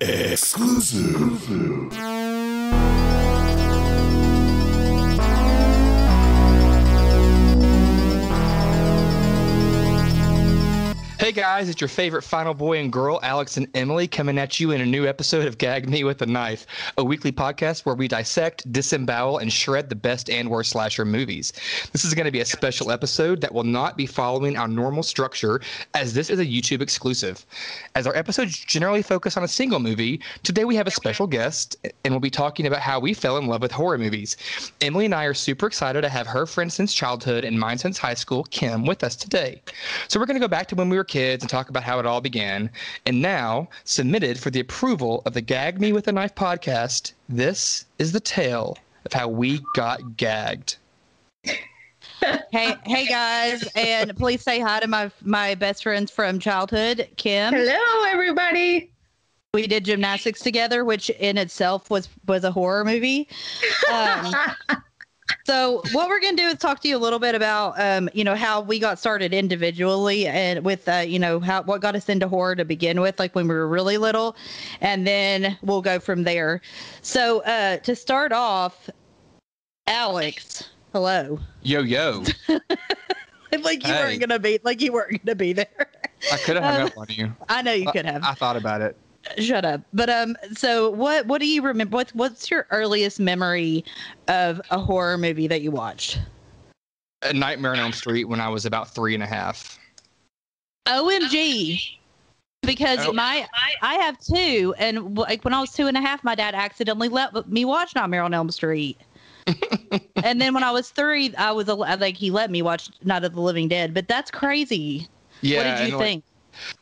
Exclusive. Guys, it's your favorite final boy and girl, Alex and Emily, coming at you in a new episode of Gag Me with a Knife, a weekly podcast where we dissect, disembowel, and shred the best and worst slasher movies. This is going to be a special episode that will not be following our normal structure, as this is a YouTube exclusive. As our episodes generally focus on a single movie, today we have a special guest, and we'll be talking about how we fell in love with horror movies. Emily and I are super excited to have her friend since childhood and mine since high school, Kim, with us today. So we're going to go back to when we were kids and talk about how it all began. And now, submitted for the approval of the Gag Me with a Knife podcast, this is the tale of how we got gagged. hey, hey guys, and please say hi to my my best friends from childhood, Kim. Hello, everybody. We did gymnastics together, which in itself was was a horror movie. Um, so what we're gonna do is talk to you a little bit about, um, you know, how we got started individually and with, uh, you know, how what got us into horror to begin with, like when we were really little, and then we'll go from there. So uh, to start off, Alex, hello. Yo, yo. like you Hey. weren't gonna be like you weren't gonna be there. I could have hung Um, up on you. I know you could have. I thought about it. Shut up. But um, so what? What do you remember? What's what's your earliest memory of a horror movie that you watched? A Nightmare on Elm Street when I was about three and a half. OMG. Because Oh. my I have two, and like when I was two and a half, my dad accidentally let me watch Nightmare on Elm Street. and then when I was three, I was like he let me watch Night of the Living Dead. But that's crazy. Yeah. what did you like, think?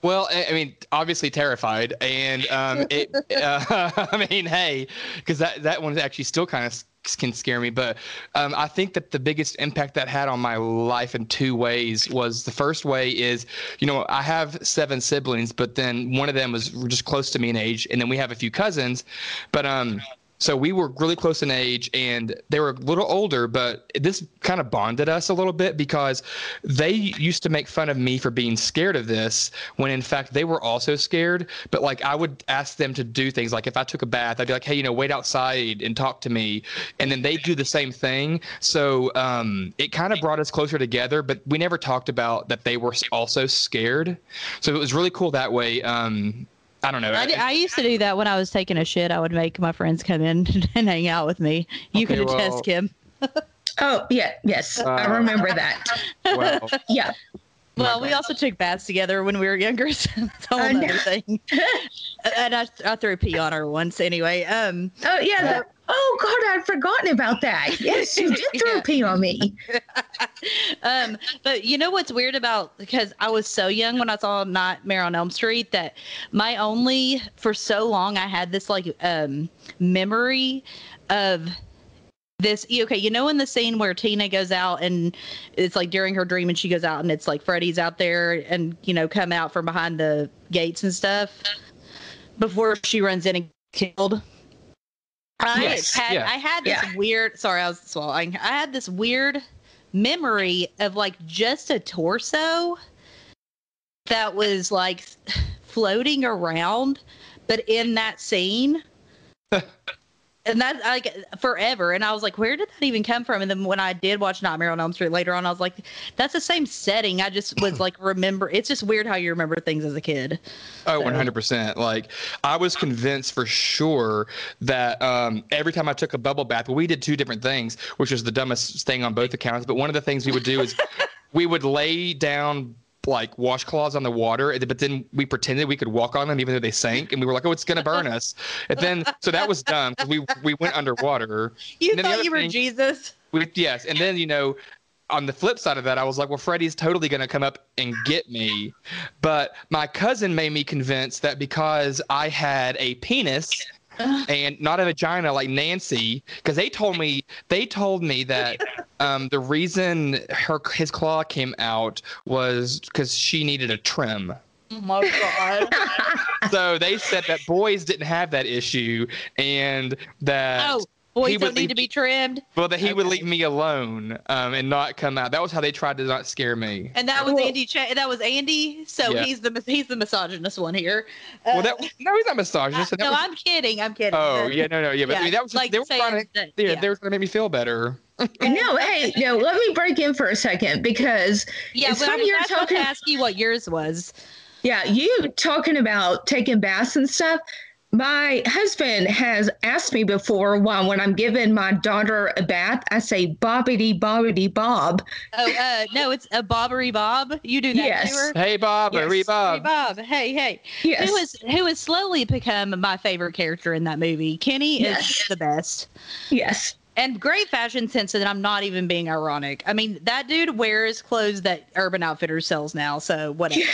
Well, I I mean, obviously terrified, and um, it. Uh, I mean, hey, because that that one actually still kind of can scare me. But um, I think that the biggest impact that had on my life in two ways was the first way is, you know, I have seven siblings, but then one of them was just close to me in age, and then we have a few cousins, but um. So we were really close in age, and they were a little older, but this kind of bonded us a little bit because they used to make fun of me for being scared of this when in fact they were also scared. But like I would ask them to do things like if I took a bath, I'd be like, hey, you know, wait outside and talk to me, and then they do the same thing. So um, it kind of brought us closer together, but we never talked about that they were also scared. So it was really cool that way. Um, I don't know. I, I used to do that when I was taking a shit. I would make my friends come in and hang out with me. You Okay, can attest, well- Kim. Oh, yeah, yes, I Uh, remember that. well, Yeah. Well, we also took baths together when we were younger. So that's a whole I know. other thing. and I, I threw pee on her once anyway. Um, Oh, yeah. The, oh, God, I'd forgotten about that. Yes, you did throw Yeah. pee on me. um, but you know what's weird about because I was so young when I saw Nightmare on Elm Street that my only for so long I had this like um memory of this okay you know in the scene where tina goes out and it's like during her dream and she goes out and it's like freddy's out there and you know come out from behind the gates and stuff before she runs in and killed i Yes, had yeah. i had this Yeah. weird sorry i was swallowing i had this weird memory of like just a torso that was like floating around but in that scene and that like forever. And i was like where did that even come from? And then when i did watch nightmare on elm street later on i was like that's the same setting. I just was like remember it's just weird how you remember things as a kid. Oh, So- 100%. Like, I was convinced for sure that um, every time I took a bubble bath, we did two different things, which was the dumbest thing on both accounts. But one of the things we would do is we would lay down like washcloths on the water, but then we pretended we could walk on them even though they sank, and we were like, "Oh, it's gonna burn us." And then, so that was dumb because we we went underwater. you And then the thought you were thing- jesus We, yes, and then you know, on the flip side of that, I was like, well, Freddy's totally gonna come up and get me. But my cousin made me convinced that because I had a penis and not a vagina like Nancy, because they told me they told me that um, the reason her his claw came out was because she needed a trim. oh my god So they said that boys didn't have that issue and that oh boys he would don't need to be trimmed. Well, that he would leave me alone um, and not come out. That was how they tried to not scare me. And that was Well- Andy. Ch- that was Andy. So Yeah. he's the he's the misogynist one here. well, Uh, that no, he's not misogynist. no, was- I'm kidding. I'm kidding. oh But- yeah, no, no, yeah, but I mean, that was just, like they were saying trying to. Yeah, yeah. they were trying to make me feel better. No, hey, no, let me break in for a second because Yeah, It's but I funny was you're I was about to talking- ask you what yours was. Yeah, you talking about taking baths and stuff. My husband has asked me before why when I'm giving my daughter a bath, I say bobbity bobbity bob. Oh, uh, no, it's a bobbery bob. You do that Yes. to her. Hey, Bob, Yes. Marie Hey, Bob. Bob. Hey, hey. Yes. Who has who has slowly become my favorite character in that movie? Kenny Yes. is the best. yes. And great fashion sense, and I'm not even being ironic. I mean, that dude wears clothes that Urban Outfitters sells now, so whatever.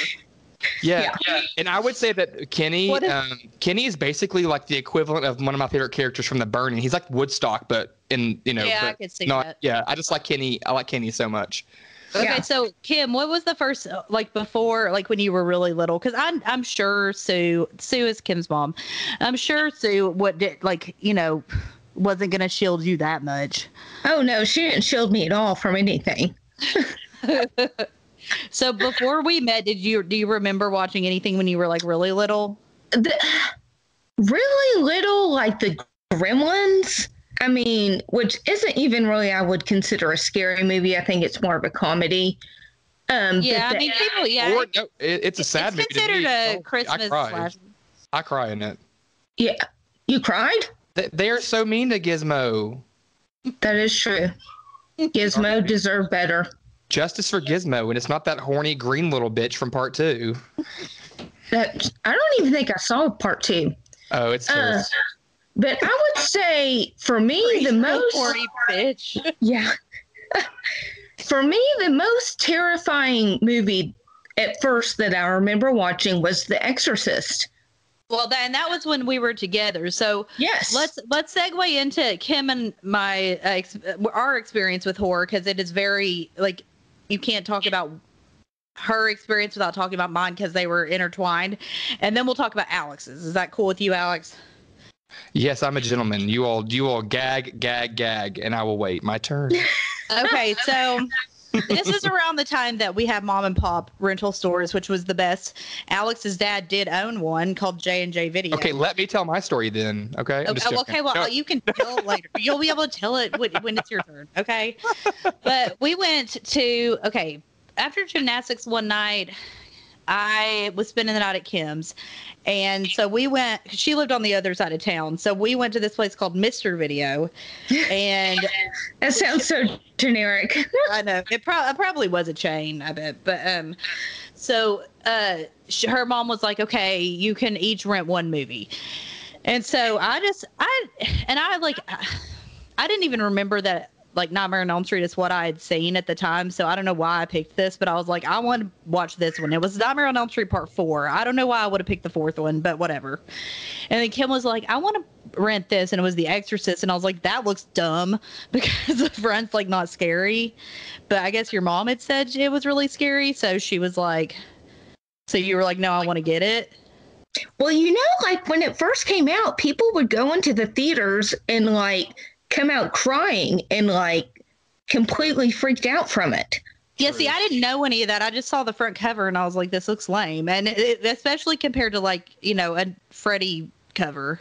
Yeah. and I would say that Kenny, What if- um, Kenny is basically like the equivalent of one of my favorite characters from The Burning. He's like Woodstock, but in you know, Yeah, I could see not- that. Yeah, I just like Kenny. I like Kenny so much. Okay, Yeah. so Kim, what was the first uh, like before, like when you were really little? Because I'm I'm sure Sue Sue is Kim's mom. I'm sure Sue what did like you know wasn't gonna shield you that much. Oh no, she didn't shield me at all from anything. So before we met, did you do you remember watching anything when you were like really little? The, really little, like the Gremlins. I mean, which isn't even really I would consider a scary movie. I think it's more of a comedy. Um, Yeah, I the- mean people. Yeah, Or no, it, it's a sad it's movie. to considered a Oh, Christmas I cry. slash. I cry in it. yeah, you cried. They, they are so mean to Gizmo. That is true. Gizmo deserved better. Justice for Gizmo, and it's not that horny green little bitch from part two. That I don't even think I saw part two. Oh, it's Uh, but I would say for me the most Horny bitch. yeah. for me the most terrifying movie at first that I remember watching was The Exorcist. Well, that, and that was when we were together. So Yes. let's let's segue into Kim and my uh, ex- our experience with horror because it is very like you can't talk about her experience without talking about mine because they were intertwined, and then we'll talk about Alex's. Is that cool with you, Alex? Yes, I'm a gentleman. You all, you all gag, gag, gag, and I will wait. My turn. Okay, so this is around the time that we had mom and pop rental stores, which was the best. Alex's dad did own one called J and J Video. Okay, let me tell my story then. Okay. Okay, okay, well, No, you can tell later. You'll be able to tell it when, when it's your turn. Okay. But we went to, okay, after gymnastics one night, I was spending the night at Kim's. And so we went, she lived on the other side of town. So we went to this place called Mr. Video. And that sounds so generic. I know it, pro- it probably was a chain, I bet. But um, so uh, sh- her mom was like, "Okay, you can each rent one movie," and so I just I and I like I, I didn't even remember that like Nightmare on Elm Street is what I had seen at the time, so I don't know why I picked this, but I was like, I want to watch this one. It was Nightmare on Elm Street Part Four. I don't know why I would have picked the fourth one, but whatever. And then Kim was like, I want to rent this, and it was The Exorcist, and I was like, that looks dumb because the front's like not scary, but I guess your mom had said it was really scary, so she was like, so you were like, no, I want to get it. Well, you know, like when it first came out, people would go into the theaters and like come out crying and like completely freaked out from it. Yeah, see, I didn't know any of that. I just saw the front cover and I was like, this looks lame. And it, especially compared to like, you know, a Freddy cover.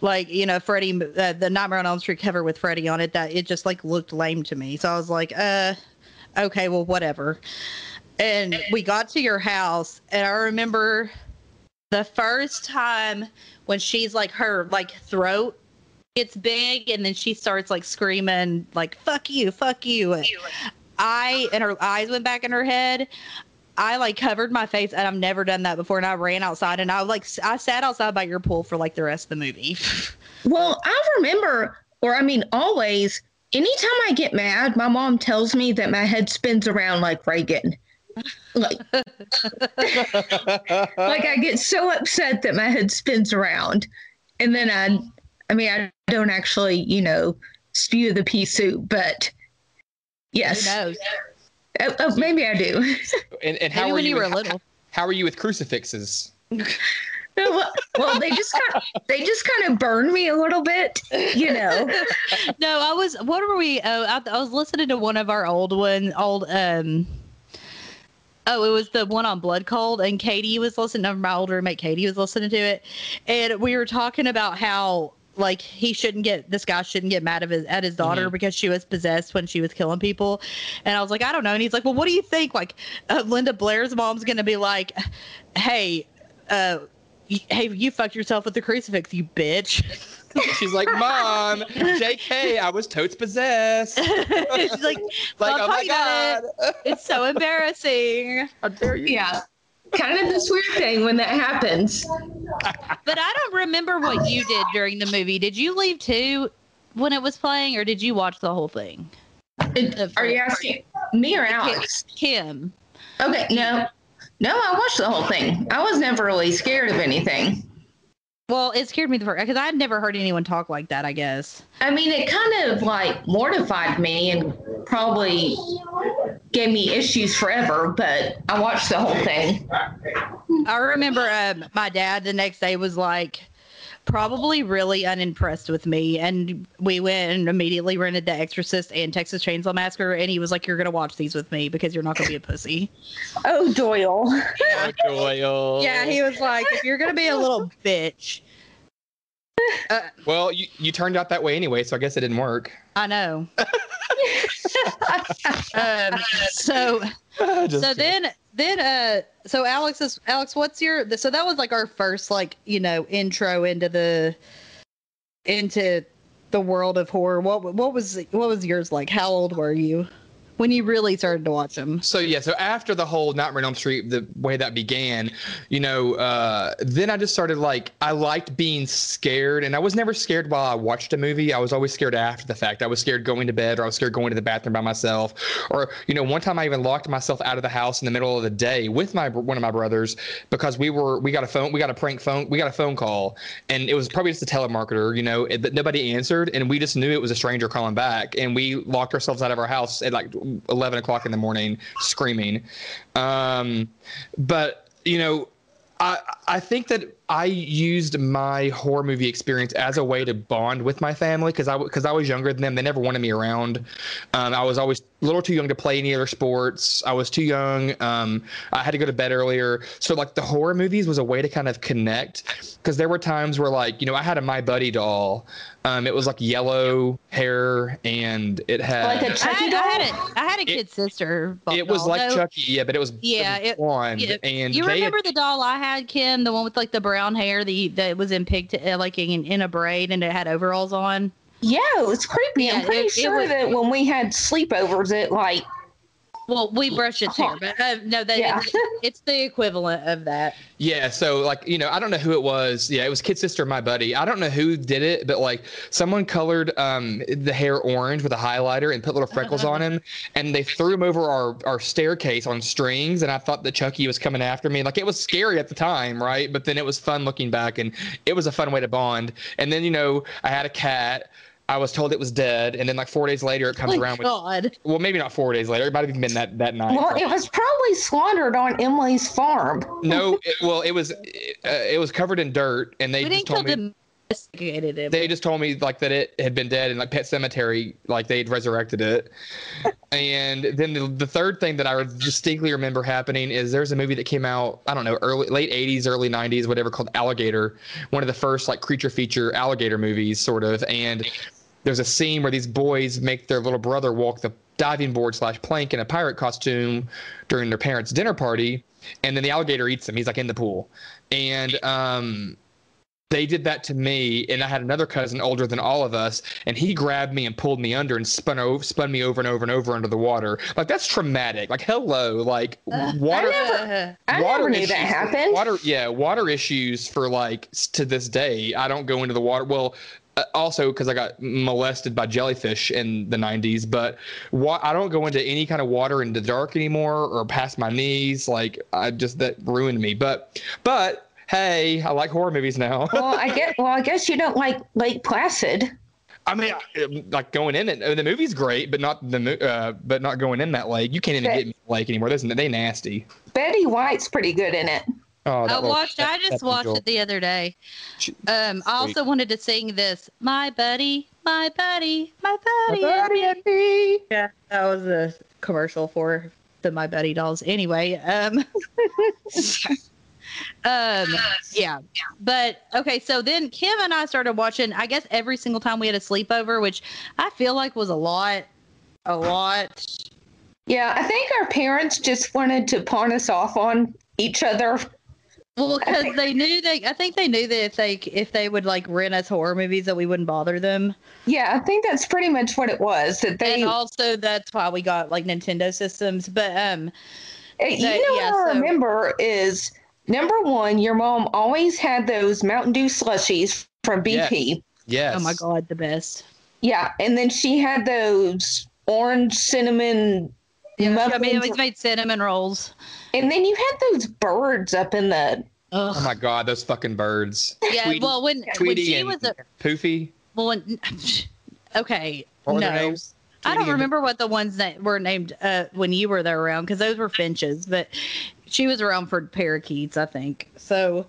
Like, you know, Freddy, uh, the Nightmare on Elm Street cover with Freddy on it, that it just like looked lame to me. So I was like, uh, okay, well, whatever. And we got to your house and I remember the first time when she's like, her like throat gets big and then she starts like screaming, like, fuck you, fuck you. I and her eyes went back in her head. I like covered my face, and I've never done that before. And I ran outside, and I like i sat outside by your pool for like the rest of the movie. Well, I remember, or I mean, always, anytime I get mad, my mom tells me that my head spins around like Regan. Like, like I get so upset that my head spins around. And then I, I mean, I don't actually, you know, spew the pea soup, but yes. Who yes. knows? Oh, oh, maybe I do. and, and how Maybe were when you? you were with- little. How were you with crucifixes? well, they just kind of, they just kind of burned me a little bit, you know. no, I was. What were we? Oh, I, I was listening to one of our old one, old um. Oh, it was the one on Blood Cold, and Katie was listening. My older roommate Katie was listening to it, and we were talking about how like he shouldn't get this guy shouldn't get mad at his at his daughter mm-hmm. because she was possessed when she was killing people and i was like i don't know and he's like well what do you think like uh, linda blair's mom's gonna be like hey uh hey you fucked yourself with the crucifix you bitch She's like, Mom, JK, I was totes possessed. She's like, like oh my God. It. It's so embarrassing. How dare you? Yeah kind of this weird thing when that happens. But I don't remember what you did during the movie. Did you leave too when it was playing, or did you watch the whole thing? It, are you asking me or Alex? Kim. Okay, no, no, I watched the whole thing. I was never really scared of anything. Well, it scared me the first because I'd never heard anyone talk like that. I guess. I mean, it kind of like mortified me and probably gave me issues forever. But I watched the whole thing. I remember um, my dad the next day was like, probably really unimpressed with me. And we went and immediately rented The Exorcist and Texas Chainsaw Massacre. And he was like, You're going to watch these with me because you're not going to be a pussy. Oh, Doyle. Oh, Doyle. Yeah, he was like, If you're going to be a little bitch. Uh, well, you, you turned out that way anyway, so I guess it didn't work. I know. um, so, so then then uh so alex is alex what's your so that was like our first like you know intro into the into the world of horror. What what was what was yours like? How old were you when you really started to watch them. So yeah, so after the whole Nightmare on Elm Street, the way that began, you know, uh, then I just started like I liked being scared, and I was never scared while I watched a movie. I was always scared after the fact. I was scared going to bed, or I was scared going to the bathroom by myself, or you know, one time I even locked myself out of the house in the middle of the day with my one of my brothers because we were we got a phone, we got a prank phone, we got a phone call, and it was probably just a telemarketer, you know, that nobody answered, and we just knew it was a stranger calling back, and we locked ourselves out of our house at like 11 o'clock in the morning screaming. Um, but, you know, I, I think that I used my horror movie experience as a way to bond with my family because I because I was younger than them. They never wanted me around. Um, I was always a little too young to play any other sports. I was too young. Um, I had to go to bed earlier. So like the horror movies was a way to kind of connect because there were times where like you know I had a My Buddy doll um, it was like yellow hair, and it had like a Chucky I, doll. I had a, I had a kid sister. It was like though. Chucky, yeah, but it was yeah, it, blonde. Yeah, and you remember had, the doll I had, Kim, the one with like the brown hair, the that was in pig, uh, like in, in a braid, and it had overalls on. Yeah, it was creepy. Yeah, I'm pretty it, sure it was, that when we had sleepovers, it like well, we brush its hair, but uh, no, that yeah. it's, it's, the equivalent of that. Yeah. So, like, you know, I don't know who it was. Yeah, it was Kid Sister, my buddy. I don't know who did it, but like, someone colored um, the hair orange with a highlighter and put little freckles on him, and they threw him over our our staircase on strings. And I thought that Chucky was coming after me. Like, it was scary at the time, right? But then it was fun looking back, and it was a fun way to bond. And then, you know, I had a cat I was told it was dead, and then like four days later, it comes oh around God. with. Well, maybe not four days later. It might have been that that night. Well, it was probably slaughtered on Emily's farm. no, it, well, it was uh, it was covered in dirt, and they we just told me. They just told me like that it had been dead in like Pet Sematary, like they'd resurrected it. and then the, the third thing that I distinctly remember happening is there's a movie that came out I don't know early late 80s, early 90s, whatever called Alligator, one of the first like creature feature alligator movies, sort of, and there's a scene where these boys make their little brother walk the diving board slash plank in a pirate costume during their parents' dinner party, and then the alligator eats him. He's like in the pool, and um, they did that to me, and I had another cousin older than all of us, and he grabbed me and pulled me under and spun over, spun me over and over and over under the water. Like that's traumatic. Like hello, like uh, water. I never, I water never knew issues, that happened. Water, yeah, water issues for like to this day. I don't go into the water. Well, uh, also because I got molested by jellyfish in the 90s, but wa- I don't go into any kind of water in the dark anymore or past my knees. Like I just that ruined me. But but hey, I like horror movies now. well, I guess well I guess you don't like Lake Placid. I mean, like going in it, the movie's great, but not the uh, but not going in that lake. You can't even get in the lake anymore. They they nasty. Betty White's pretty good in it. Oh, that I watched. that- I just watched visual. it the other day. Um, I Sweet. also wanted to sing this. My buddy, my buddy, my buddy. My buddy and me. Yeah, that was a commercial for the My Buddy dolls. Anyway, um, um, yeah, but okay. So then Kim and I started watching. I guess every single time we had a sleepover, which I feel like was a lot, a lot. Yeah, I think our parents just wanted to pawn us off on each other. Well, because they knew they. I think they knew that if they if they would like rent us horror movies, that we wouldn't bother them. Yeah, I think that's pretty much what it was. That they, and also that's why we got like Nintendo systems. But um, Uh, you that- know yeah, what I so- remember is number one, your mom always had those Mountain Dew slushies from BP. Yes. oh my god, the best. Yeah, and then she had those orange cinnamon Yeah, I mean, muffins, it always made cinnamon rolls. and then you had those birds up in the. Ugh. Oh my god, those fucking birds. yeah, Tweety- well, when, when Tweety she and was a Poofy. well, when, okay, What were no, their names? I don't remember what the ones that were named uh, when you were there around because those were finches, but she was around for parakeets, I think. So,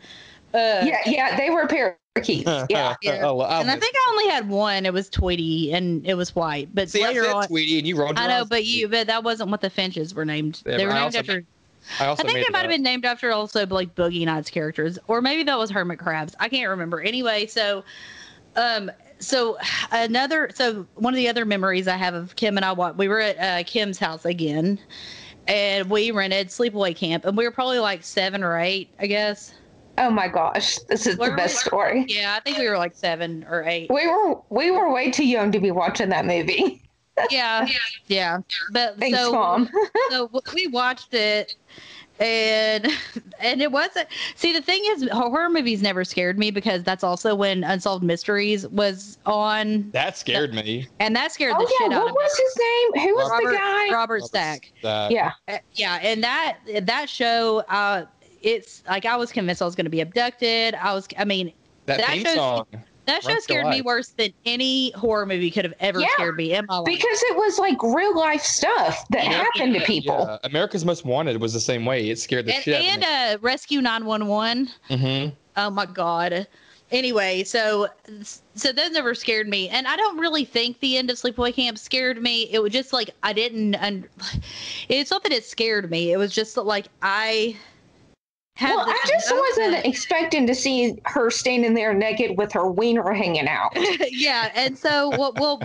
uh, Yeah, yeah, they were parakeets. Yeah. Yeah. oh, well, and I think I only had one. It was Tweety, and it was white. But See, I later said on, Tweety, and you rolled. I know, but you, but that wasn't what the finches were named. Yeah, they were I named also- after. I also I think made it might have been named after also like Boogie Nights characters, or maybe that was Hermit Crabs. I can't remember. Anyway, so, um, so another, so one of the other memories I have of Kim and I, we were at uh, Kim's house again, and we rented Sleepaway Camp, and we were probably like seven or eight, I guess. Oh my gosh, this is Where the best we? story. Yeah, I think we were like seven or eight. We were we were way too young to be watching that movie. Yeah, yeah. But Thanks, so mom. so we watched it and and it wasn't see the thing is horror movies never scared me because that's also when unsolved mysteries was on That scared me. and that scared the Oh shit yeah, out of me What was his name? Who was robert, the guy? robert stack That, Yeah. Uh, yeah and that that show uh it's like i was convinced i was going to be abducted i was i mean that, that theme shows- song. That show scared me worse than any horror movie could have ever Yeah, scared me in my life Because it was like real life stuff that Yeah. happened to people. Yeah, America's Most Wanted was the same way. It scared the and, shit and out uh rescue 911 of me. Mm-hmm. Oh my god. Anyway, so so those never scared me, and I don't really think the end of Sleepaway Camp scared me. It was just like I didn't. Un- it's not that it scared me. It was just that, like I. Had Well, I this just wasn't expecting to see her standing there naked with her wiener hanging out. yeah, and so well, well,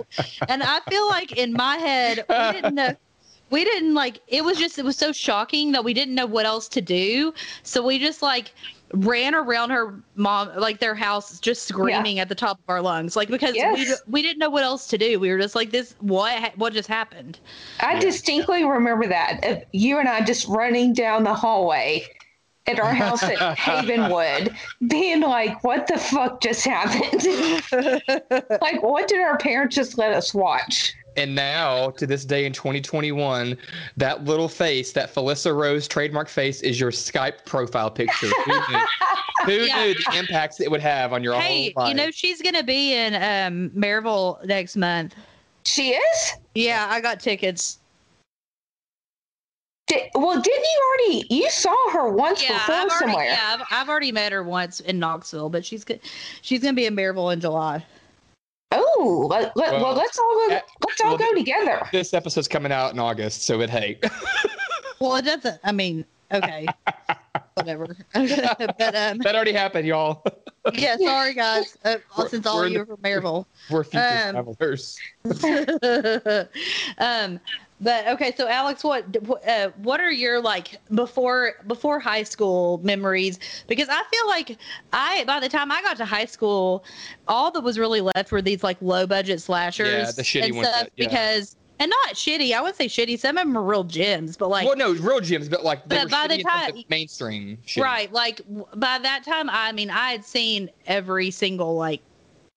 and I feel like in my head we didn't know. We didn't like it was just it was so shocking that we didn't know what else to do. So we just like ran around her mom like their house just screaming at the top of our lungs like because Yes. we we didn't know what else to do. We were just like this what what just happened? I distinctly remember that. of you and I just running down the hallway at our house at Havenwood, being like, what the fuck just happened? like, what did our parents just let us watch? And now, to this day in 2021, that little face, that Felissa Rose trademark face, is your Skype profile picture. Who knew? Who Yeah. knew the impacts it would have on your hey, whole life? you know she's gonna be in um Maryville next month. She is? Yeah, I got tickets. Did, well, didn't you already? You saw her once Yeah, before I've already, somewhere. yeah, I've, I've already met her once in Knoxville, but she's go- she's gonna be in Maryville in July. Oh, let, let, well, Well, let's all go, uh, let's all well, go together. This episode's coming out in August, so it hey. Well, it doesn't. I mean, okay, whatever. but um, that already happened, y'all. yeah, sorry guys. Uh, since all of you are from Maryville. We're future Um, travelers. um, but okay, so Alex, what uh, what are your like before before high school memories? Because I feel like I by the time I got to high school, all that was really left were these like low budget slashers. Yeah, the shitty and ones stuff that- yeah. Because and not shitty. I would say shitty. Some of them are real gems, but like well, no, real gyms, but like they But were by the shitty time- of mainstream. Shit. Right. Like by that time, I mean, I had seen every single like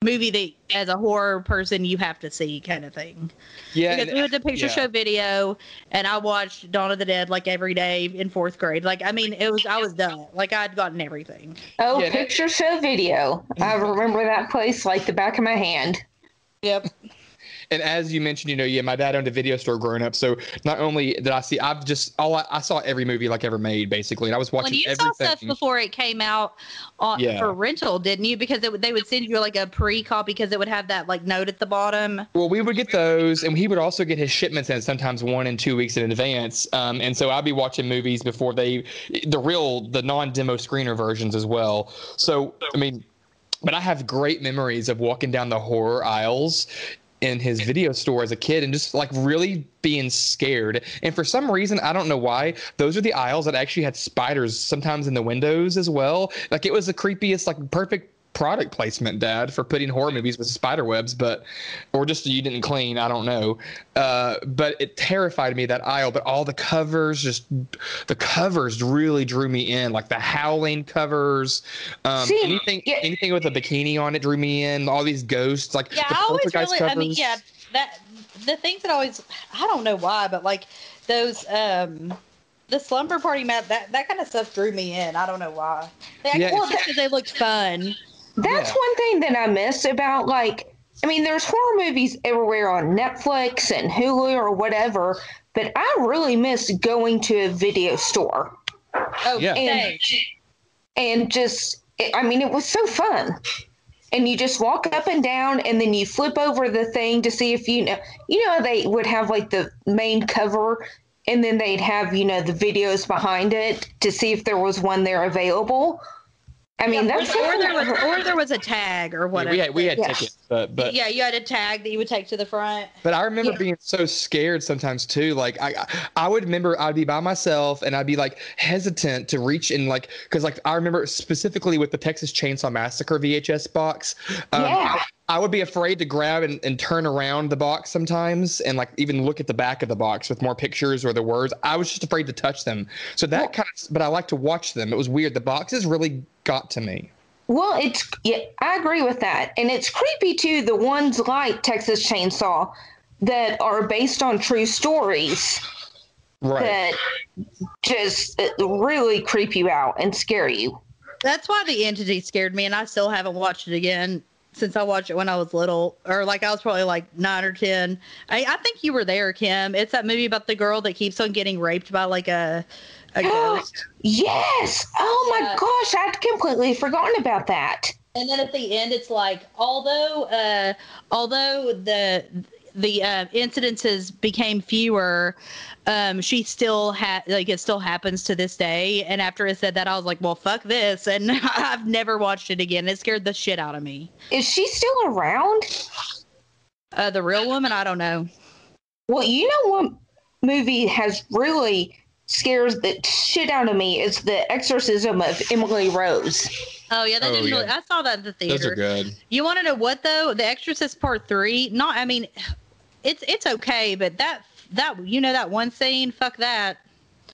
movie that as a horror person you have to see kind of thing. Yeah. because and- we went to picture yeah. show video and I watched Dawn of the Dead like every day in fourth grade. Like I mean, it was I was done. Like I'd gotten everything. Oh, Yeah, that- picture show video. I remember that place like the back of my hand. Yep. And as you mentioned, you know, yeah, my dad owned a video store growing up. So not only did I see, I've just all I, I saw every movie like ever made, basically, and I was watching When you everything. saw stuff before it came out on, Yeah. for rental, didn't you? Because it, they would send you like a pre-copy because it would have that like note at the bottom. Well, we would get those, and he would also get his shipments in sometimes one and two weeks in advance. Um, and so I'd be watching movies before they, the real, the non-demo screener versions as well. So I mean, but I have great memories of walking down the horror aisles in his video store as a kid and just like really being scared. And for some reason, I don't know why, those are the aisles that actually had spiders sometimes in the windows as well. Like it was the creepiest, like perfect product placement, Dad, for putting horror movies with spider webs, but or just you didn't clean, I don't know. Uh, but it terrified me that aisle. But all the covers, just the covers really drew me in, like the Howling covers, um, See, anything yeah. anything with a bikini on it drew me in. All these ghosts, like Yeah, the I always really. I mean, yeah, that the things that always. I don't know why, but like those um. The slumber party map, that, that kind of stuff drew me in. I don't know why. They, Yeah, well, because they looked fun. That's Yeah. one thing that I miss about like I mean there's horror movies everywhere on Netflix and Hulu or whatever, but I really miss going to a video store Oh, Yeah. same. and just I mean it was so fun. And you just walk up and down and then you flip over the thing to see if you know you know they would have like the main cover and then they'd have you know the videos behind it to see if there was one there available. I mean Yeah, that's or, or there was or there was a tag or Yeah, whatever. we had we had Yeah. tickets, but but yeah, you had a tag that you would take to the front. But I remember Yeah. being so scared sometimes too. Like I, I would remember I'd be by myself and I'd be like hesitant to reach in like because like I remember specifically with the Texas Chainsaw Massacre VHS box. Um, Yeah. I, I would be afraid to grab and, and turn around the box sometimes and like even look at the back of the box with more pictures or the words. I was just afraid to touch them. So that Well- kind of. But I like to watch them. It was weird. The boxes really got to me. Well, it's yeah, I agree with that, and it's creepy too. The ones like Texas Chainsaw that are based on true stories Right. that just uh, really creep you out and scare you. That's why the entity scared me, and I still haven't watched it again since I watched it when I was little, or like I was probably like nine or ten. I, I think you were there, Kim. It's that movie about the girl that keeps on getting raped by like a a ghost, Yes. Oh my Yeah. gosh, I'd completely forgotten about that. and then at the end, it's like although uh, although the the uh, incidences became fewer, um, she still had like it still happens to this day. And after it said that, I was like, well, fuck this, and I've never watched it again. It scared the shit out of me. Is she still around? Uh, the real woman, I don't know. Well, you know what movie has really scares the shit out of me is the exorcism of Emily Rose. Oh yeah, that Oh, didn't yeah. really. I saw that at the theater. Those theater. are good. You want to know what though? The Exorcist Part Three. Not, I mean, it's it's okay, but that that you know that one scene, fuck that.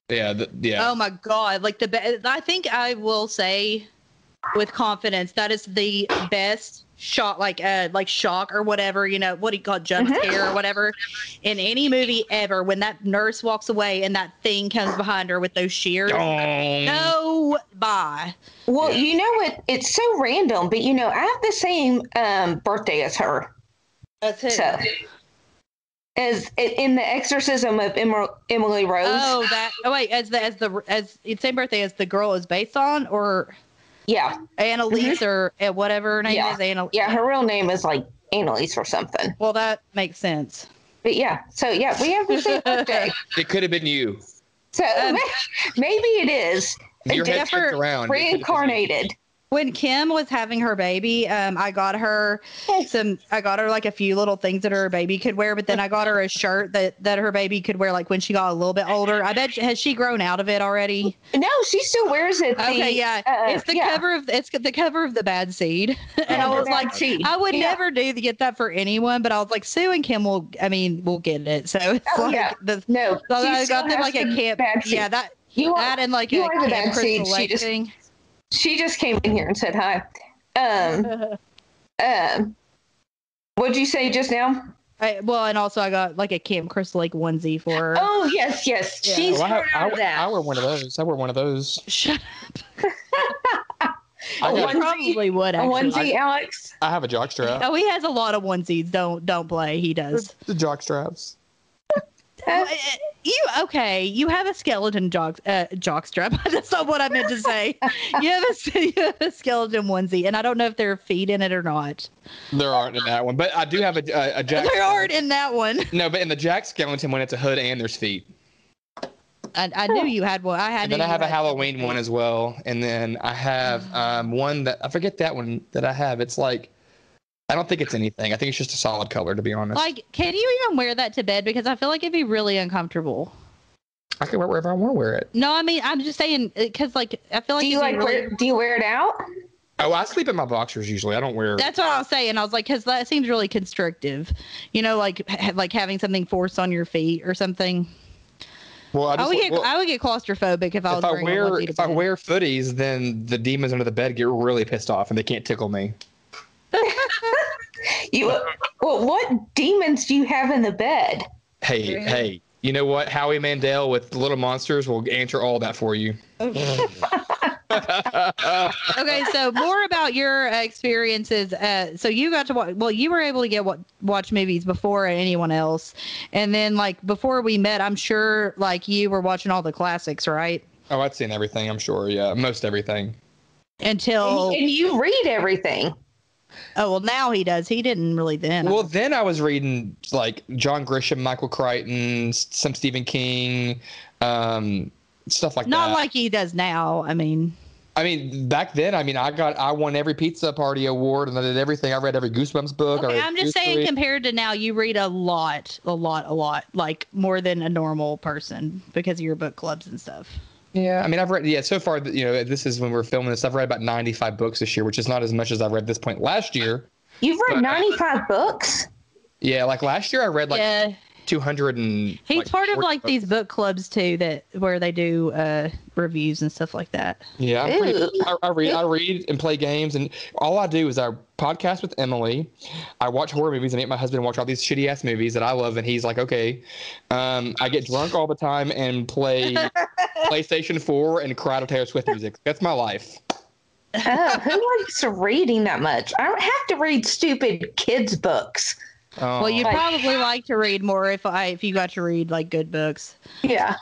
Yeah. The, yeah. Oh my god! Like the best. I think I will say with confidence that is the best shot, like uh, like shock or whatever you know what do you call it, jump Mhm. scare or whatever in any movie ever. When that nurse walks away and that thing comes behind her with those shears. Dong. No, bye. Well, Yeah. you know what? It's so random, but you know, I have the same um, birthday as her. That's it. So, as in the exorcism of Emily Rose. Oh, that. Oh, wait. As the as the as it's same birthday as the girl is based on, or Yeah, Anneliese, or uh, whatever her name Yeah. is. Anneliese. yeah. Her real name is like Anneliese or something. Well, that makes sense. But yeah, so yeah, we have the same birthday. It could have been you. So Um, maybe it is Your head Jennifer flipped around. It could have been you. reincarnated. When Kim was having her baby, um, I got her some. I got her like a few little things that her baby could wear, but then I got her a shirt that that her baby could wear like when she got a little bit older. I bet has she grown out of it already? No, she still wears it. the- Okay, yeah, uh, it's the yeah. cover of it's the cover of the bad seed, and I was like, Seed. I would Yeah. never do to get that for anyone, but I was like, Sue and Kim will. I mean, we'll get it. So it's Oh, like yeah. the No, So I got them like a camp. Yeah, that You are, that and like you a are the Camp bad seed. Crystal She just- thing. She just came in here and said hi. Um, um, what'd you say just now? I, well, and also I got like a Camp Crystal Lake onesie for her. Oh yes, yes. Yeah. She's Oh, I, grown I, out of I, that. wear one of those. I wear one of those. Shut I, A got, onesie? Probably would A actually. onesie, Alex. I have a jock strap. Oh, he has a lot of onesies. Don't don't play. He does. The jock straps. Uh, You okay? You have a skeleton jock uh, jockstrap. That's not what I meant to say. You have a you have a skeleton onesie, and I don't know if there are feet in it or not. There aren't in that one, but I do have a, a, a jack. There aren't in that one. No, but in the Jack Skellington one, it's a hood and there's feet. I, I knew you had one. I had. And then I have a Halloween one as well. And then I have um, one that I forget that one that I have. It's like I don't think it's anything. I think it's just a solid color to be honest. Like, can you even wear that to bed? Because I feel like it'd be really uncomfortable. I can wear it wherever I want to wear it. No, I mean, I'm just saying uh, because, like, I feel like Do you like really- wear, do you wear it out? Oh, I sleep in my boxers usually. I don't wear. That's what I was saying. I was like, because that seems really constrictive. You know, like ha- like having something forced on your feet or something. well, I, I would get well, I would get claustrophobic if I was if I wearing a wear onesie to if I wear footies, then the demons under the bed get really pissed off and they can't tickle me. You well, what demons do you have in the bed? Hey, Right. hey, you know what? Howie Mandel with Little Monsters will answer all that for you. okay, so more about your uh, experiences. Uh, so you got to watch. Well, you were able to get what watch movies before anyone else, and then like before we met, I'm sure like you were watching all the classics, right? oh, I've seen everything. I'm sure. Yeah, most everything. Until And, and you read everything. Oh well, now he does. He didn't really then. Well, then I was reading like John Grisham, Michael Crichton, some Stephen King, um, stuff like not that. Not like he does now. I mean, I mean, back then, I mean, I got I won every pizza party award, and I did everything. I read every Goosebumps book. Okay, I'm just saying compared to now, you read a lot, a lot, a lot, like more than a normal person because of your book clubs and stuff. Yeah, I mean, I've read. Yeah, so far, you know, this is when we're filming this. I've read about 95 books this year, which is not as much as I've read this point last year. You've read But- 95 books. Yeah, like last year, I read like yeah, 200 and. he's like, part of like books. these book clubs too that where they do uh reviews and stuff like that. Yeah, I'm pretty, I, I read. I read and play games, and all I do is I podcast with Emily. I watch horror movies. I make my husband watch all these shitty ass movies that I love, and he's like, okay. Um, I get drunk all the time and play PlayStation 4 and cry to Taylor Swift music. That's my life. Oh, who likes reading that much? I don't have to read stupid kids' books. Oh. Well, you'd Like- probably like to read more if I if you got to read like good books. Yeah.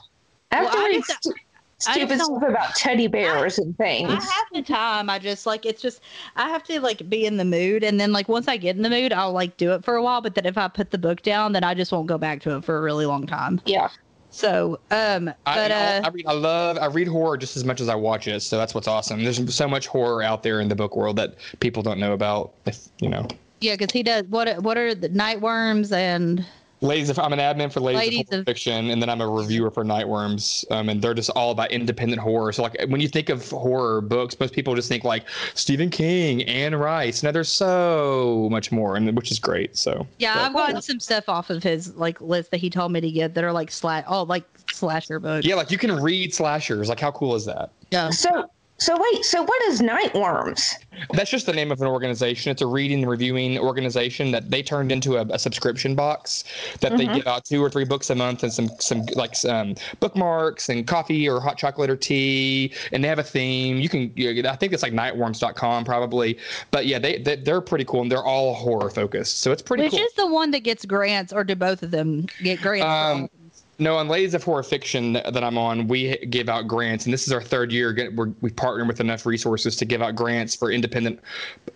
I have Well, to I read just- stu- stupid stuff about teddy bears and things. I have the time. I just like it's just I have to like be in the mood, and then like once I get in the mood, I'll like do it for a while. But then if I put the book down, then I just won't go back to it for a really long time. Yeah. So, um, I, but I, uh, I read. I love. I read horror just as much as I watch it. So that's what's awesome. There's so much horror out there in the book world that people don't know about. If you know, yeah, because he does. What what are the night worms and ladies. If I'm an admin for ladies, Ladies of Horror of- fiction, and then I'm a reviewer for Nightworms, um, and they're just all about independent horror. So like when you think of horror books, most people just think like Stephen King, Anne Rice. Now there's so much more, and which is great. So yeah, but- I've gotten some stuff off of his like list that he told me to get that are like slash oh like slasher books. yeah, like you can read slashers. Like how cool is that? Yeah. So, so wait, so what is Nightworms? That's just the name of an organization. It's a reading and reviewing organization that they turned into a, a subscription box that they Mhm. give out two or three books a month and some some like some bookmarks and coffee or hot chocolate or tea. And they have a theme. You can you know, I think it's like nightworms.com probably. But yeah, they, they they're pretty cool and they're all horror focused. So it's pretty Which cool. is the one that gets grants, or do both of them get grants? Um, all? No, on Ladies of Horror Fiction that I'm on, we give out grants, and this is our third year. We're, we've partnered with enough resources to give out grants for independent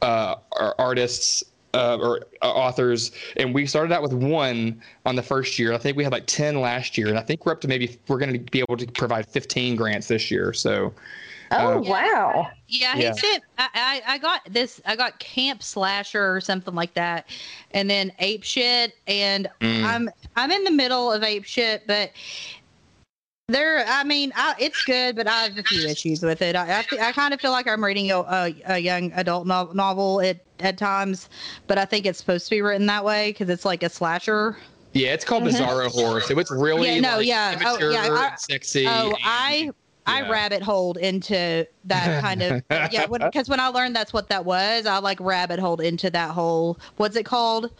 uh, artists uh, or uh, authors. And we started out with one on the first year. I think we had like 10 last year, and I think we're up to maybe we're going to be able to provide 15 grants this year. So Oh, Uh, wow. Yeah, he Yeah. said I, I I got this I got Camp Slasher or something like that, and then Ape Shit, and mm, I'm I'm in the middle of Ape Shit, but there I mean I, it's good, but I have a few issues with it. I I, fe- I kind of feel like I'm reading a, a, a young adult no- novel at at times, but I think it's supposed to be written that way because it's like a slasher. yeah, it's called Mhm. Bizarro Horror. So it's really Mm-hmm. Yeah, no, like, yeah. Oh, yeah, I- and sexy. Oh, and- I I rabbit holed into that kind of yeah because when I learned that's what that was, I like rabbit holed into that whole what's it called?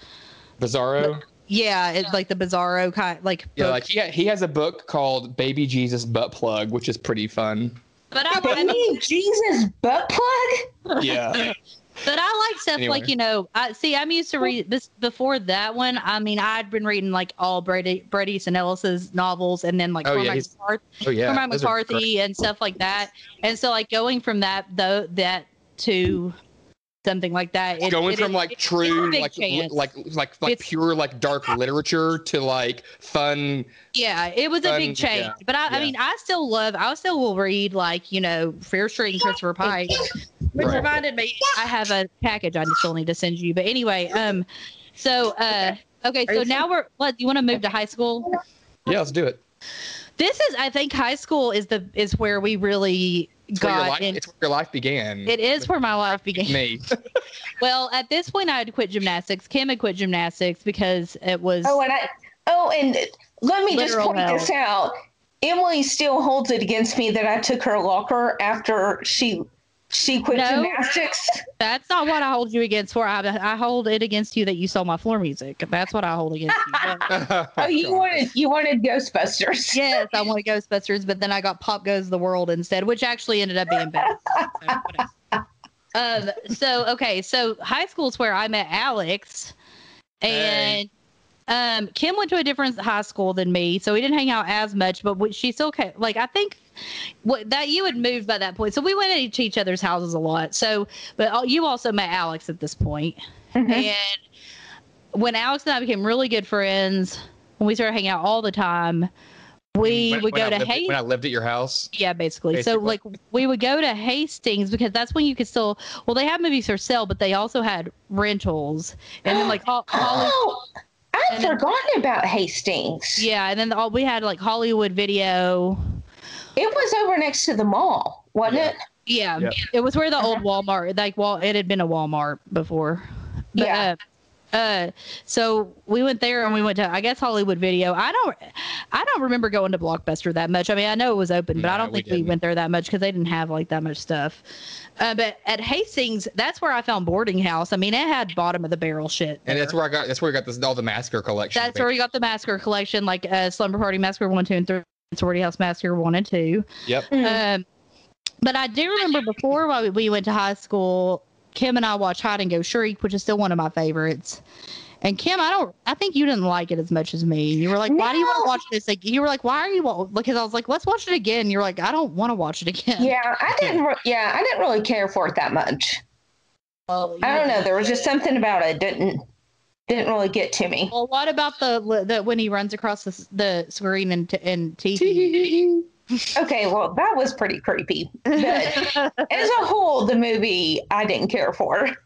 Bizarro. Yeah, it's like the bizarro kind like Yeah, book. like he, ha- he has a book called Baby Jesus Butt Plug, which is pretty fun. But I, I Baby Jesus butt plug. Yeah. But I like stuff Anyway. like you know. I see. I'm used to read this before that one. I mean, I'd been reading like all Bret Bret Easton Ellis's novels, and then like Oh, yeah, Cormac, he's- McCarthy, Oh yeah. Cormac those are great. McCarthy and stuff like that. And so like going from that though that to something like that. it- Going it from is- like it's true like chance. like like like It's- pure like dark literature to like fun Yeah, it was a big change. yeah, But I, yeah. I mean, I still love, I still will read like, you know, Fear Street and Christopher Pike, which Right. reminded me, I have a package I still need to send you. But anyway, um, so, uh, okay, Are so now we're, what, you want to move to high school? yeah let's do it This is, I think high school is the, is where we really it's where, your got life, in. it's where your life began It is where my life began. me Well, at this point, I had to quit gymnastics. Kim had quit gymnastics because it was. Oh, and I. Oh, and let me just Literal point this out. Emily still holds it against me that I took her locker after she she quit No. gymnastics. That's not what I hold you against for. I, I hold it against you that you stole my floor music. That's what I hold against you. But- Oh, you wanted you wanted Ghostbusters. yes, I wanted Ghostbusters, but then I got Pop Goes the World instead, which actually ended up being better. So, um. So okay. So high school is where I met Alex, and um, Kim went to a different high school than me, so we didn't hang out as much. But we, she still kept like I think what that you had moved by that point, so we went to each, each other's houses a lot. So, but you also met Alex at this point. Mhm. And when Alex and I became really good friends, when we started hanging out all the time, we When- would when go I to lived, Hastings. when I lived at your house Yeah, basically. So like we would go to Hastings because that's when you could still. Well, they have movies for sale, but they also had rentals, and then like Hol- Holly. Oh, I'd And then- forgotten about Hastings. Yeah, and then all we had like Hollywood Video. It was over next to the mall, wasn't Yeah. it? Yeah, Yep. it was where the old Walmart, like Wal, it had been a Walmart before. But, Yeah. Uh, uh, so we went there and we went to I guess Hollywood Video. I don't, I don't remember going to Blockbuster that much. I mean, I know it was open, but I don't we think we, didn't. went there that much because they didn't have like that much stuff. Uh, but at Hastings, that's where I found Boarding House. I mean, it had bottom of the barrel shit. and that's where I got that's where I got this all the massacre collection That's where we got the massacre collection, like uh, Slumber Party Massacre one, two, and three. Sorority House Massacre one and two. yep Um, but I do remember before while we- we went to high school, Kim and I watched Hide and Go Shriek, which is still one of my favorites. And Kim, I don't, I think you didn't like it as much as me. You were like, "Why do you want to watch this?" Like, you were like, "Why are you?" wa-" Because I was like, "Let's watch it again." You're like, "I don't want to watch it again." Yeah, I didn't. Re- yeah, I didn't really care for it that much. Well, I don't know. There was just something about it didn't didn't really get to me. Well, what about the the when he runs across the, the screen and t- and? Okay, well, that was pretty creepy. But as a whole, the movie I didn't care for.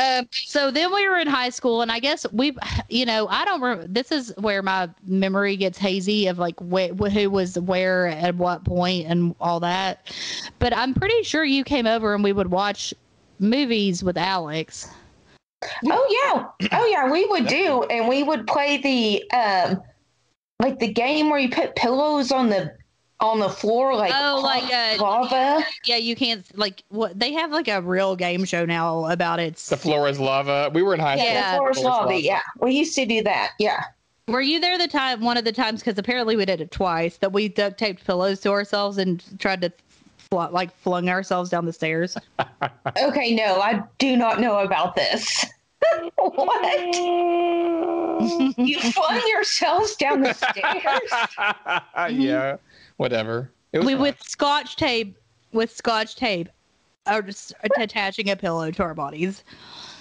Um, so then we were in high school, and I guess we, you know, I don't. Re- this is where my memory gets hazy of like wh- who was where at what point and all that. But I'm pretty sure you came over and we would watch movies with Alex. Oh yeah, oh yeah, we would do, and we would play the um, like the game where you put pillows on the on the floor, like Oh, like, uh, lava. Yeah, you can't like what they have like a real game show now about it. the floor is lava we were in high Yeah, school Yeah. the floor is Floor is lava. lava. Yeah, we used to do that. Yeah. Were you there the time one of the times because apparently we did it twice that we duct taped pillows to ourselves and tried to fl- like flung ourselves down the stairs. Okay, no, I do not know about this. what? You flung yourselves down the stairs? yeah whatever it was we fun. with scotch tape with scotch tape or just attaching a pillow to our bodies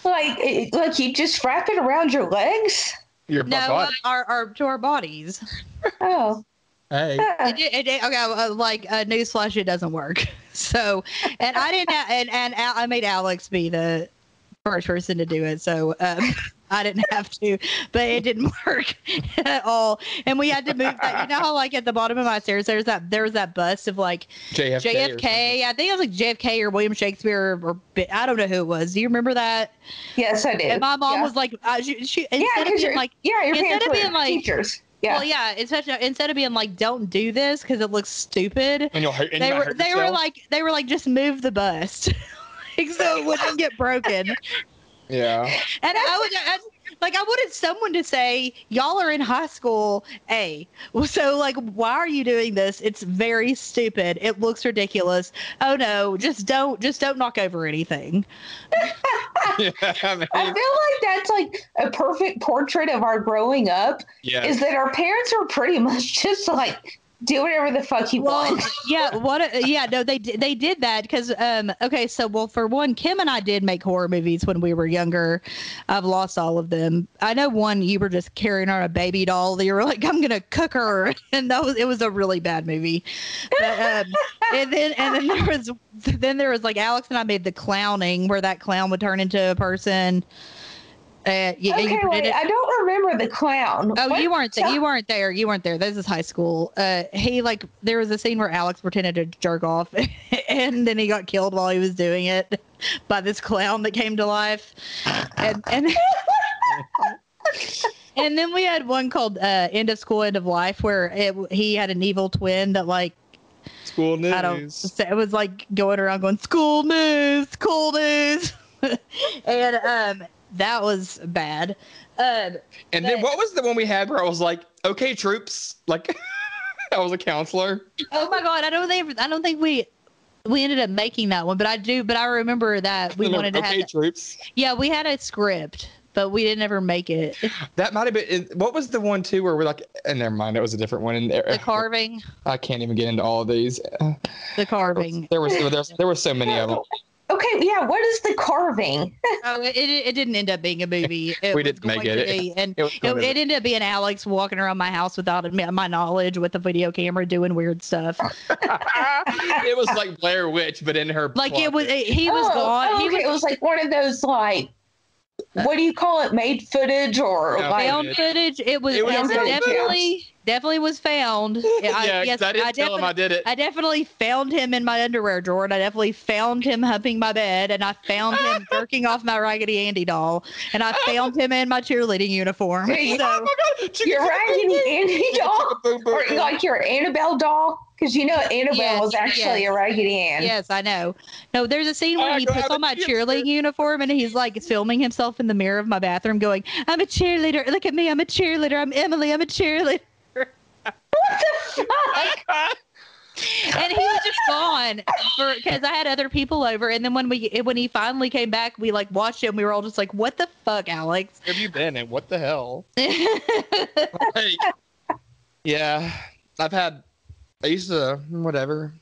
Like, like you just wrap it around your legs? your no uh, body. our, our to our bodies Oh, hey it, it, it- okay like uh, newsflash it doesn't work so and i didn't ha- and and Al- i made alex be the first person to do it so um I didn't have to, but it didn't work at all. And we had to move that. You know how, like, at the bottom of my stairs, there's that there's that bust of like JFK, JFK. I think it was like JFK or William Shakespeare or, Bi- I don't know who it was. Do you remember that? Yes, I do. And my mom yeah. was like, uh, she, she yeah, instead of being like, yeah, your instead parents of were being like- teachers. Yeah. well, yeah, such a, instead of being like, don't do this because it looks stupid. and you'll hurt, and They were they were like they were like just move the bust. like, so it wouldn't get broken. yeah And I would, I, like I wanted someone to say, "Y'all are in high school." A. So like, why are you doing this? It's very stupid. It looks ridiculous. Oh no, just don't, just don't knock over anything. yeah, I mean, I feel like that's like a perfect portrait of our growing up. yeah. Is that our parents are pretty much just like do whatever the fuck you Well, want. yeah, what? Yeah, no, they did. They did that because, um, okay, so well, for one, Kim and I did make horror movies when we were younger. I've lost all of them. I know one you were just carrying on a baby doll. that You were like, I'm gonna cook her, and that was it was a really bad movie. But, um, and then and then there was then there was like Alex and I made the clowning where that clown would turn into a person. Uh, you, okay, you wait, it- I don't remember the clown. Oh, What- you weren't there. You weren't there. You weren't there. This is high school. Uh, he like there was a scene where Alex pretended to jerk off, and then he got killed while he was doing it by this clown that came to life, and and. And then we had one called uh, "End of School, End of Life," where it, he had an evil twin that, like, School news. I don't. It was like going around going "School news, school news," and um, that was bad. Um, and then what was the one we had where I was like, "Okay, troops," like I was a counselor. Oh my god, I don't think I don't think we we ended up making that one, but I do. But I remember that we wanted to okay, have. troops. Yeah, we had a script, but we didn't ever make it. That might have been. What was the one too where we're like? And never mind, it was a different one. And The carving, I can't even get into all of these. the carving. There was there was there were so many of them. Okay, yeah. What is the carving? Oh, it, it, it didn't end up being a movie. It We didn't make it. be- and It it, it ended up being Alex walking around my house without my knowledge with a video camera doing weird stuff. it was like Blair Witch, but in her Like it was, closet. he was oh, gone. oh, He okay, was it was like one of those like what do you call it? Made footage or Yeah, like found footage. It was, It was it found footage. definitely definitely was found. I, yeah, 'cause yes, I didn't I tell him I definitely- did it. I definitely found him in my underwear drawer, and I definitely found him humping my bed, and I found him jerking off my Raggedy Andy doll, and I found him in my cheerleading uniform. Hey, So, oh my god! your Raggedy Andy doll Boom, boom, or like your Annabelle doll because you know Annabelle Yes, was actually yes. a Raggedy Ann. yes, I know. No, there's a scene where Oh, he God, puts on my the cheerleading uniform, and he's like filming himself in the mirror of my bathroom, going, "I'm a cheerleader. Look at me. I'm a cheerleader. I'm Emily. I'm a cheerleader." Fuck. and he was just gone because I had other people over, and then when we when he finally came back, we like watched him. we were all just like, "What the fuck, Alex?" Where have you been and what the hell? Like, yeah, I've had. I used to whatever.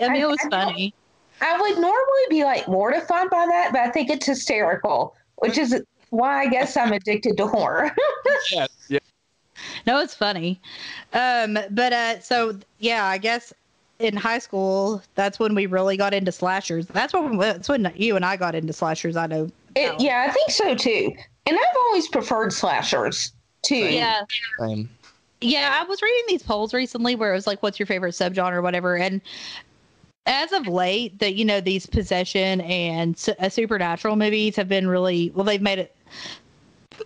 I mean, it was I- I funny. I would normally be like mortified by that, but I think it's hysterical, which is why I guess I'm addicted to horror. Yes. Yeah. No, it's funny. Um, but uh, so yeah, I guess in high school, that's when we really got into slashers. That's when that's when you and I got into slashers. I know. It, yeah, I think so too. And I've always preferred slashers too. Yeah. Same. Yeah, I was reading these polls recently where it was like, "What's your favorite subgenre?" or whatever, and as of late, that you know these possession and su- uh, supernatural movies have been really well. They've made it.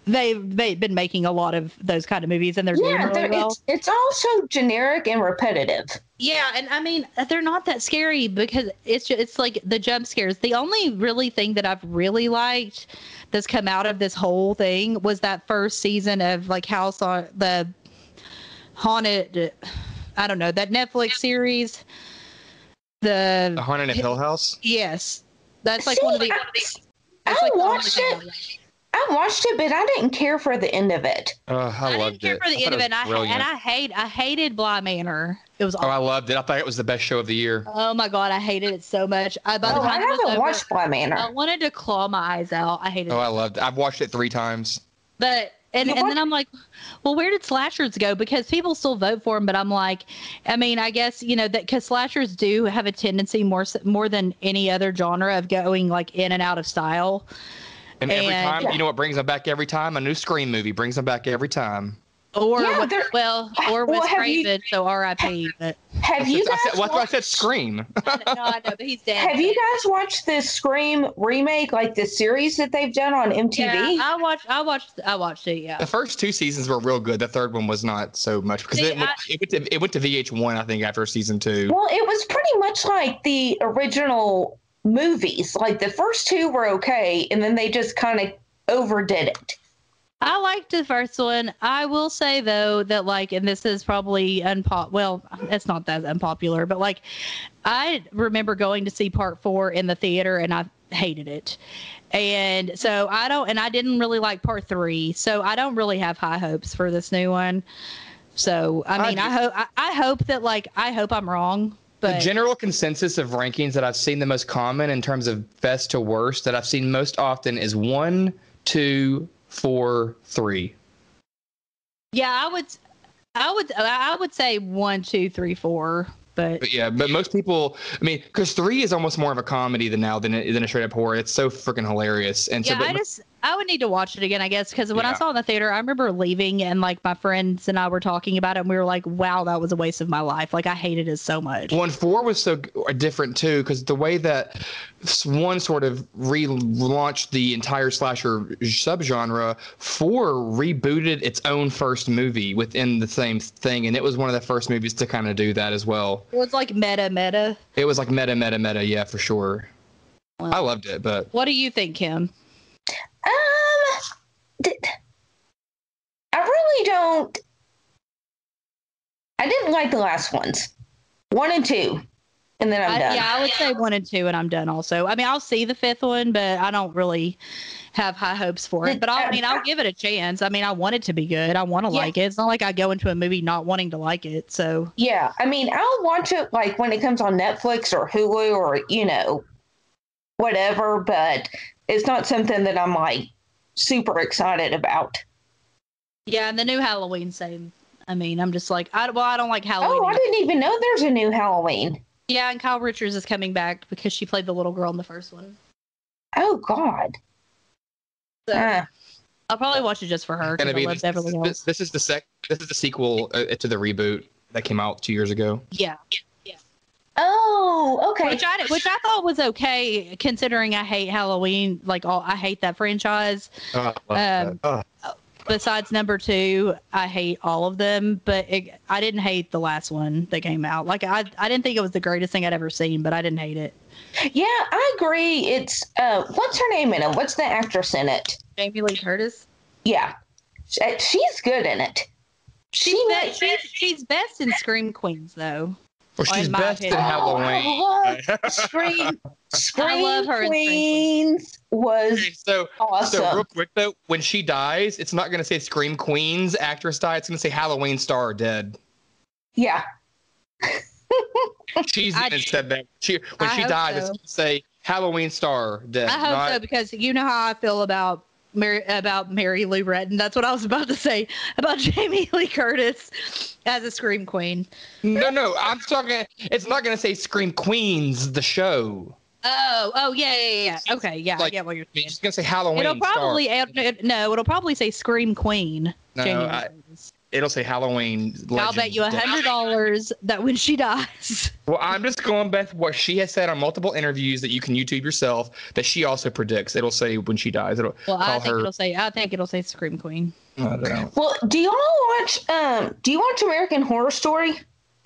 They've they've been making a lot of those kind of movies, and they're doing Yeah, really they're- well. it's it's also generic and repetitive. Yeah, and I mean they're not that scary because it's just, it's like the jump scares. The only really thing that I've really liked that's come out of this whole thing was that first season of like House on the haunted. I don't know that Netflix series. The The Haunted Hill House. yes, that's like one of the. I- That's I like the watched thing it. I watched it, but I didn't care for the end of it. Oh, I, I, didn't care it. for the I end of it, and I, brilliant. and I hate I hated Bly Manor. It was oh, I loved it. I thought it was the best show of the year. oh my god, I hated it so much. I, by the Oh, I time it was haven't over- watched Bly I wanted to claw my eyes out. I hated it. Oh, it. I loved it. I've watched it three times. But and, You and what? then I'm like, well, where did slashers go? Because people still vote for them. But I'm like, I mean, I guess you know that because slashers do have a tendency more more than any other genre of going like in and out of style. And, every And- time, you know what brings them back every time? A new Scream movie brings them back every time. Or Yeah, what- well, or Well, Wes have you- so R.I.P. But Have you I guys? said, what's why I said watched, Scream? no, I know, but he's dead. have you guys watched the Scream remake, like the series that they've done on MTV? Yeah, I watched. I watched. I watched it. Yeah. the first two seasons were real good. The third one was not so much because See, it, I- it, went to, it went to VH1, I think, after season two. Well, it was pretty much like the original movies. Like the first two were okay, and then they just kind of overdid it. I liked the first one. I will say though that like, and this is probably unpop. Well, it's not that unpopular, but like, I remember going to see part four in the theater and I hated it. And so I don't, and I didn't really like part three. So I don't really have high hopes for this new one. So I mean, I, I hope I, I hope that like I hope I'm wrong. But the general consensus of rankings that I've seen the most common in terms of best to worst that I've seen most often is one, two, four, three. Yeah, I would, I would, I would say one, two, three, four. But, but yeah, but most people, I mean, because three is almost more of a comedy than now than a, than a straight up horror. It's so freaking hilarious. And yeah, so, I just I would need to watch it again, I guess, because when yeah. I saw it in the theater, I remember leaving and like my friends and I were talking about it, and we were like, "Wow, that was a waste of my life." Like I hated it so much. One four was so uh, different too, because the way that one sort of relaunched the entire slasher subgenre, four rebooted its own first movie within the same thing, and it was one of the first movies to kind of do that as well. It was like meta meta. It was like meta meta meta, yeah, for sure. Well, I loved it, but what do you think, Kim? I really don't. I didn't like the last ones, one and two, and then I'm I, done. Yeah, I would say one and two, and I'm done. Also, I mean, I'll see the fifth one, but I don't really have high hopes for it. But I mean, I'll give it a chance. I mean, I want it to be good. I want to yeah. like it. It's not like I go into a movie not wanting to like it. So yeah, I mean, I'll watch it like when it comes on Netflix or Hulu or you know, whatever. But it's not something that I'm like super excited about. Yeah, and the new Halloween same. I mean, I'm just like, I well, I don't like Halloween. Oh, I didn't even know there's a new Halloween. Yeah, and Kyle Richards is coming back because she played the little girl in the first one. Oh God. So, uh, I'll probably watch it just for her. Gonna be this, this, this, is the sec. This is the sequel uh, to the reboot that came out two years ago. Yeah. Oh, okay. Which I which I thought was okay considering I hate Halloween. Like all, I hate that franchise. Oh, um, oh. Besides number two, I hate all of them. But it, I didn't hate the last one that came out. Like I I didn't think it was the greatest thing I'd ever seen, but I didn't hate it. Yeah, I agree. It's uh, what's her name in it? What's the actress in it? Jamie Lee Curtis. Yeah, she's good in it. She she's, be- she's, she's best in Scream Queens though. Well, she's best in Halloween. Oh, Scream, Scream I love her Queens was okay, so, awesome. So real quick though, when she dies, it's not going to say Scream Queens actress died. It's going to say Halloween star dead. Yeah. She's I, said that. She when I she died, so. it's going to say Halloween star dead. I hope not, so because you know how I feel about Mary, about Mary Lou Retton. That's what I was about to say about Jamie Lee Curtis as a Scream Queen. No, no, I'm talking. It's not going to say Scream Queens, the show. Oh, oh yeah, yeah, yeah. Okay, yeah, like, get what you're saying. It's gonna say Halloween. It'll probably no, it'll probably say Scream Queen. No, I, it'll say Halloween. I'll bet you a hundred dollars that when she dies. Well, I'm just going with what she has said on multiple interviews that you can YouTube yourself. That she also predicts. It'll say when she dies. It'll well, I think her... it'll say. I think it'll say Scream Queen. Well, do y'all watch? Um, do you watch American Horror Story?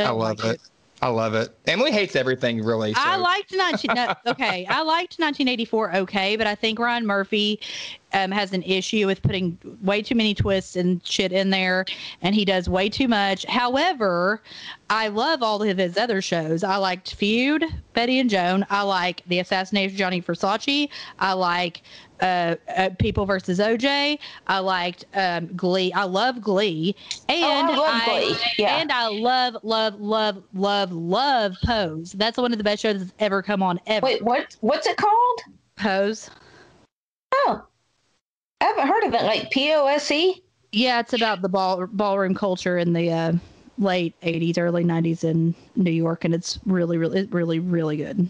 I love it. I love it. Emily hates everything really. So. I liked 19 no, okay. I liked 1984 okay, but I think Ryan Murphy um, has an issue with putting way too many twists and shit in there, and he does way too much. However, I love all of his other shows. I liked Feud, Betty and Joan. I like The Assassination of Gianni Versace. I like uh, uh, People versus OJ. I liked um, Glee. I love Glee, and oh, I, love I Glee. Yeah. and I love, love, love, love, love Pose. That's one of the best shows that's ever come on ever. Wait, what? What's it called? Pose. Oh, I haven't heard of it. Like P O S E. Yeah, it's about the ball ballroom culture in the uh, late '80s, early '90s in New York, and it's really, really, really, really good.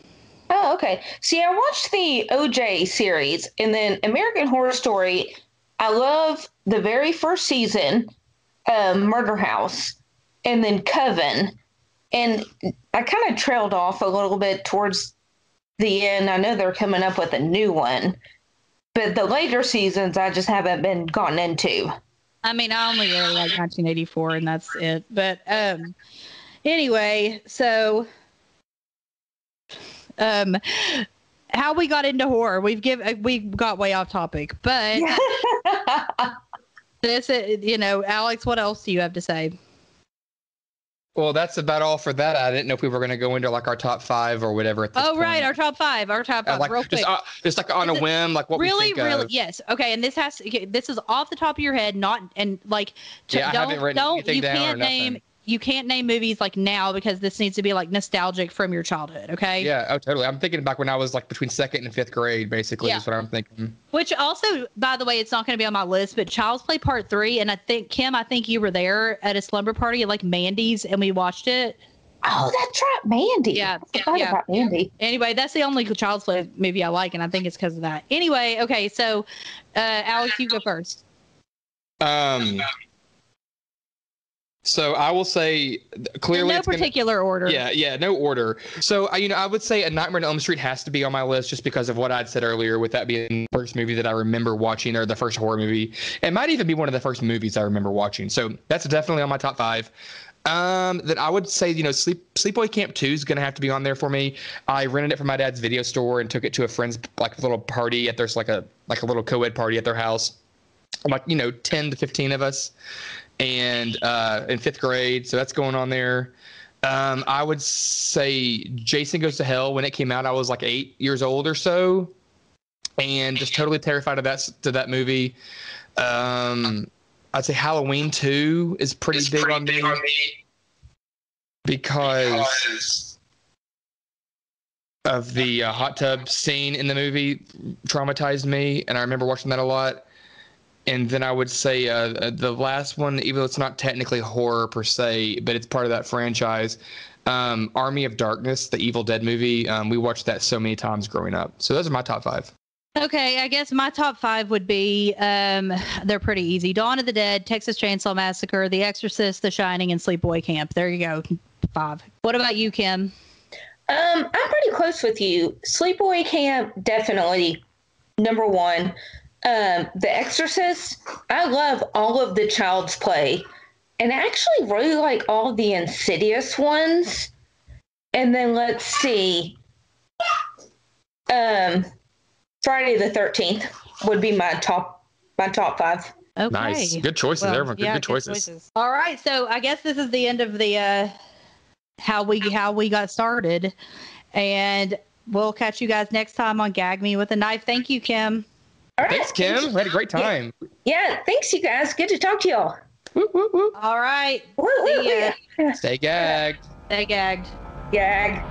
Oh, okay. See, I watched the OJ series and then American Horror Story. I love the very first season, um, Murder House, and then Coven. And I kind of trailed off a little bit towards the end. I know they're coming up with a new one, but the later seasons I just haven't been gotten into. I mean, I only really like 1984, and that's it. But um, anyway, so um, how we got into horror. We've give uh, we got way off topic, but this, uh, you know, Alex, what else do you have to say? Well, that's about all for that. I didn't know if we were going to go into like our top five or whatever. At this oh, point. right, our top five, our top Uh, five, like real just, quick. uh, just like on Is a it whim, like what really, we think really, of. yes. Okay, and this has okay, this is off the top of your head, not and like t- Yeah, I don't haven't written don't anything you down or can't name nothing. You can't name movies like now because this needs to be like nostalgic from your childhood. Okay. Yeah, oh, totally. I'm thinking back when I was like between second and fifth grade, basically. Yeah. Is what I'm thinking. Which also, by the way, it's not going to be on my list, but Child's Play Part Three, and I think Kim, I think you were there at a slumber party at like Mandy's, and we watched it. Oh, that's right, Mandy. Yeah, I forgot yeah. about Mandy. Anyway, that's the only Child's Play movie I like, and I think it's because of that. Anyway, okay, so uh, Alex, you go first. Um. So I will say clearly In no it's gonna- particular order. Yeah, yeah, no order. So I, you know, I would say A Nightmare on Elm Street has to be on my list just because of what I'd said earlier, with that being the first movie that I remember watching or the first horror movie. It might even be one of the first movies I remember watching. So that's definitely on my top five. Um, then I would say, you know, Sleep Sleepaway Camp Two is gonna have to be on there for me. I rented it from my dad's video store and took it to a friend's like little party at there's like a like a little co-ed party at their house. Like you know, ten to fifteen of us and uh, in fifth grade. So that's going on there. Um, I would say Jason Goes to Hell. When it came out, I was like eight years old or so, and just totally terrified of that to that movie. Um, I'd say Halloween Two is pretty, big, on me because of the uh, hot tub scene in the movie traumatized me, and I remember watching that a lot. And then I would say uh, uh, the last one, even though it's not technically horror per se, but it's part of that franchise, um, Army of Darkness, the Evil Dead movie. Um, we watched that so many times growing up. So those are my top five. Okay, I guess my top five would be um, they're pretty easy: Dawn of the Dead, Texas Chainsaw Massacre, The Exorcist, The Shining, and Sleepaway Camp. There you go, five. What about you, Kim? Um, I'm pretty close with you. Sleepaway Camp, definitely number one. Um, The Exorcist, I love all of the Child's Play, and I actually really like all the Insidious ones. And then let's see. Um, Friday the Thirteenth would be my top my top five. Okay. Nice, good choices, Well, everyone. Good, yeah, good choices. All right, so I guess this is the end of the uh, how we how we got started, and we'll catch you guys next time on Gag Me with a Knife. Thank you, Kim. All right, Thanks, Kim. We had a great time. Yeah, thanks you guys. Good to talk to y'all. All right, Woo, woo, woo. Stay gagged. stay gagged. Gag.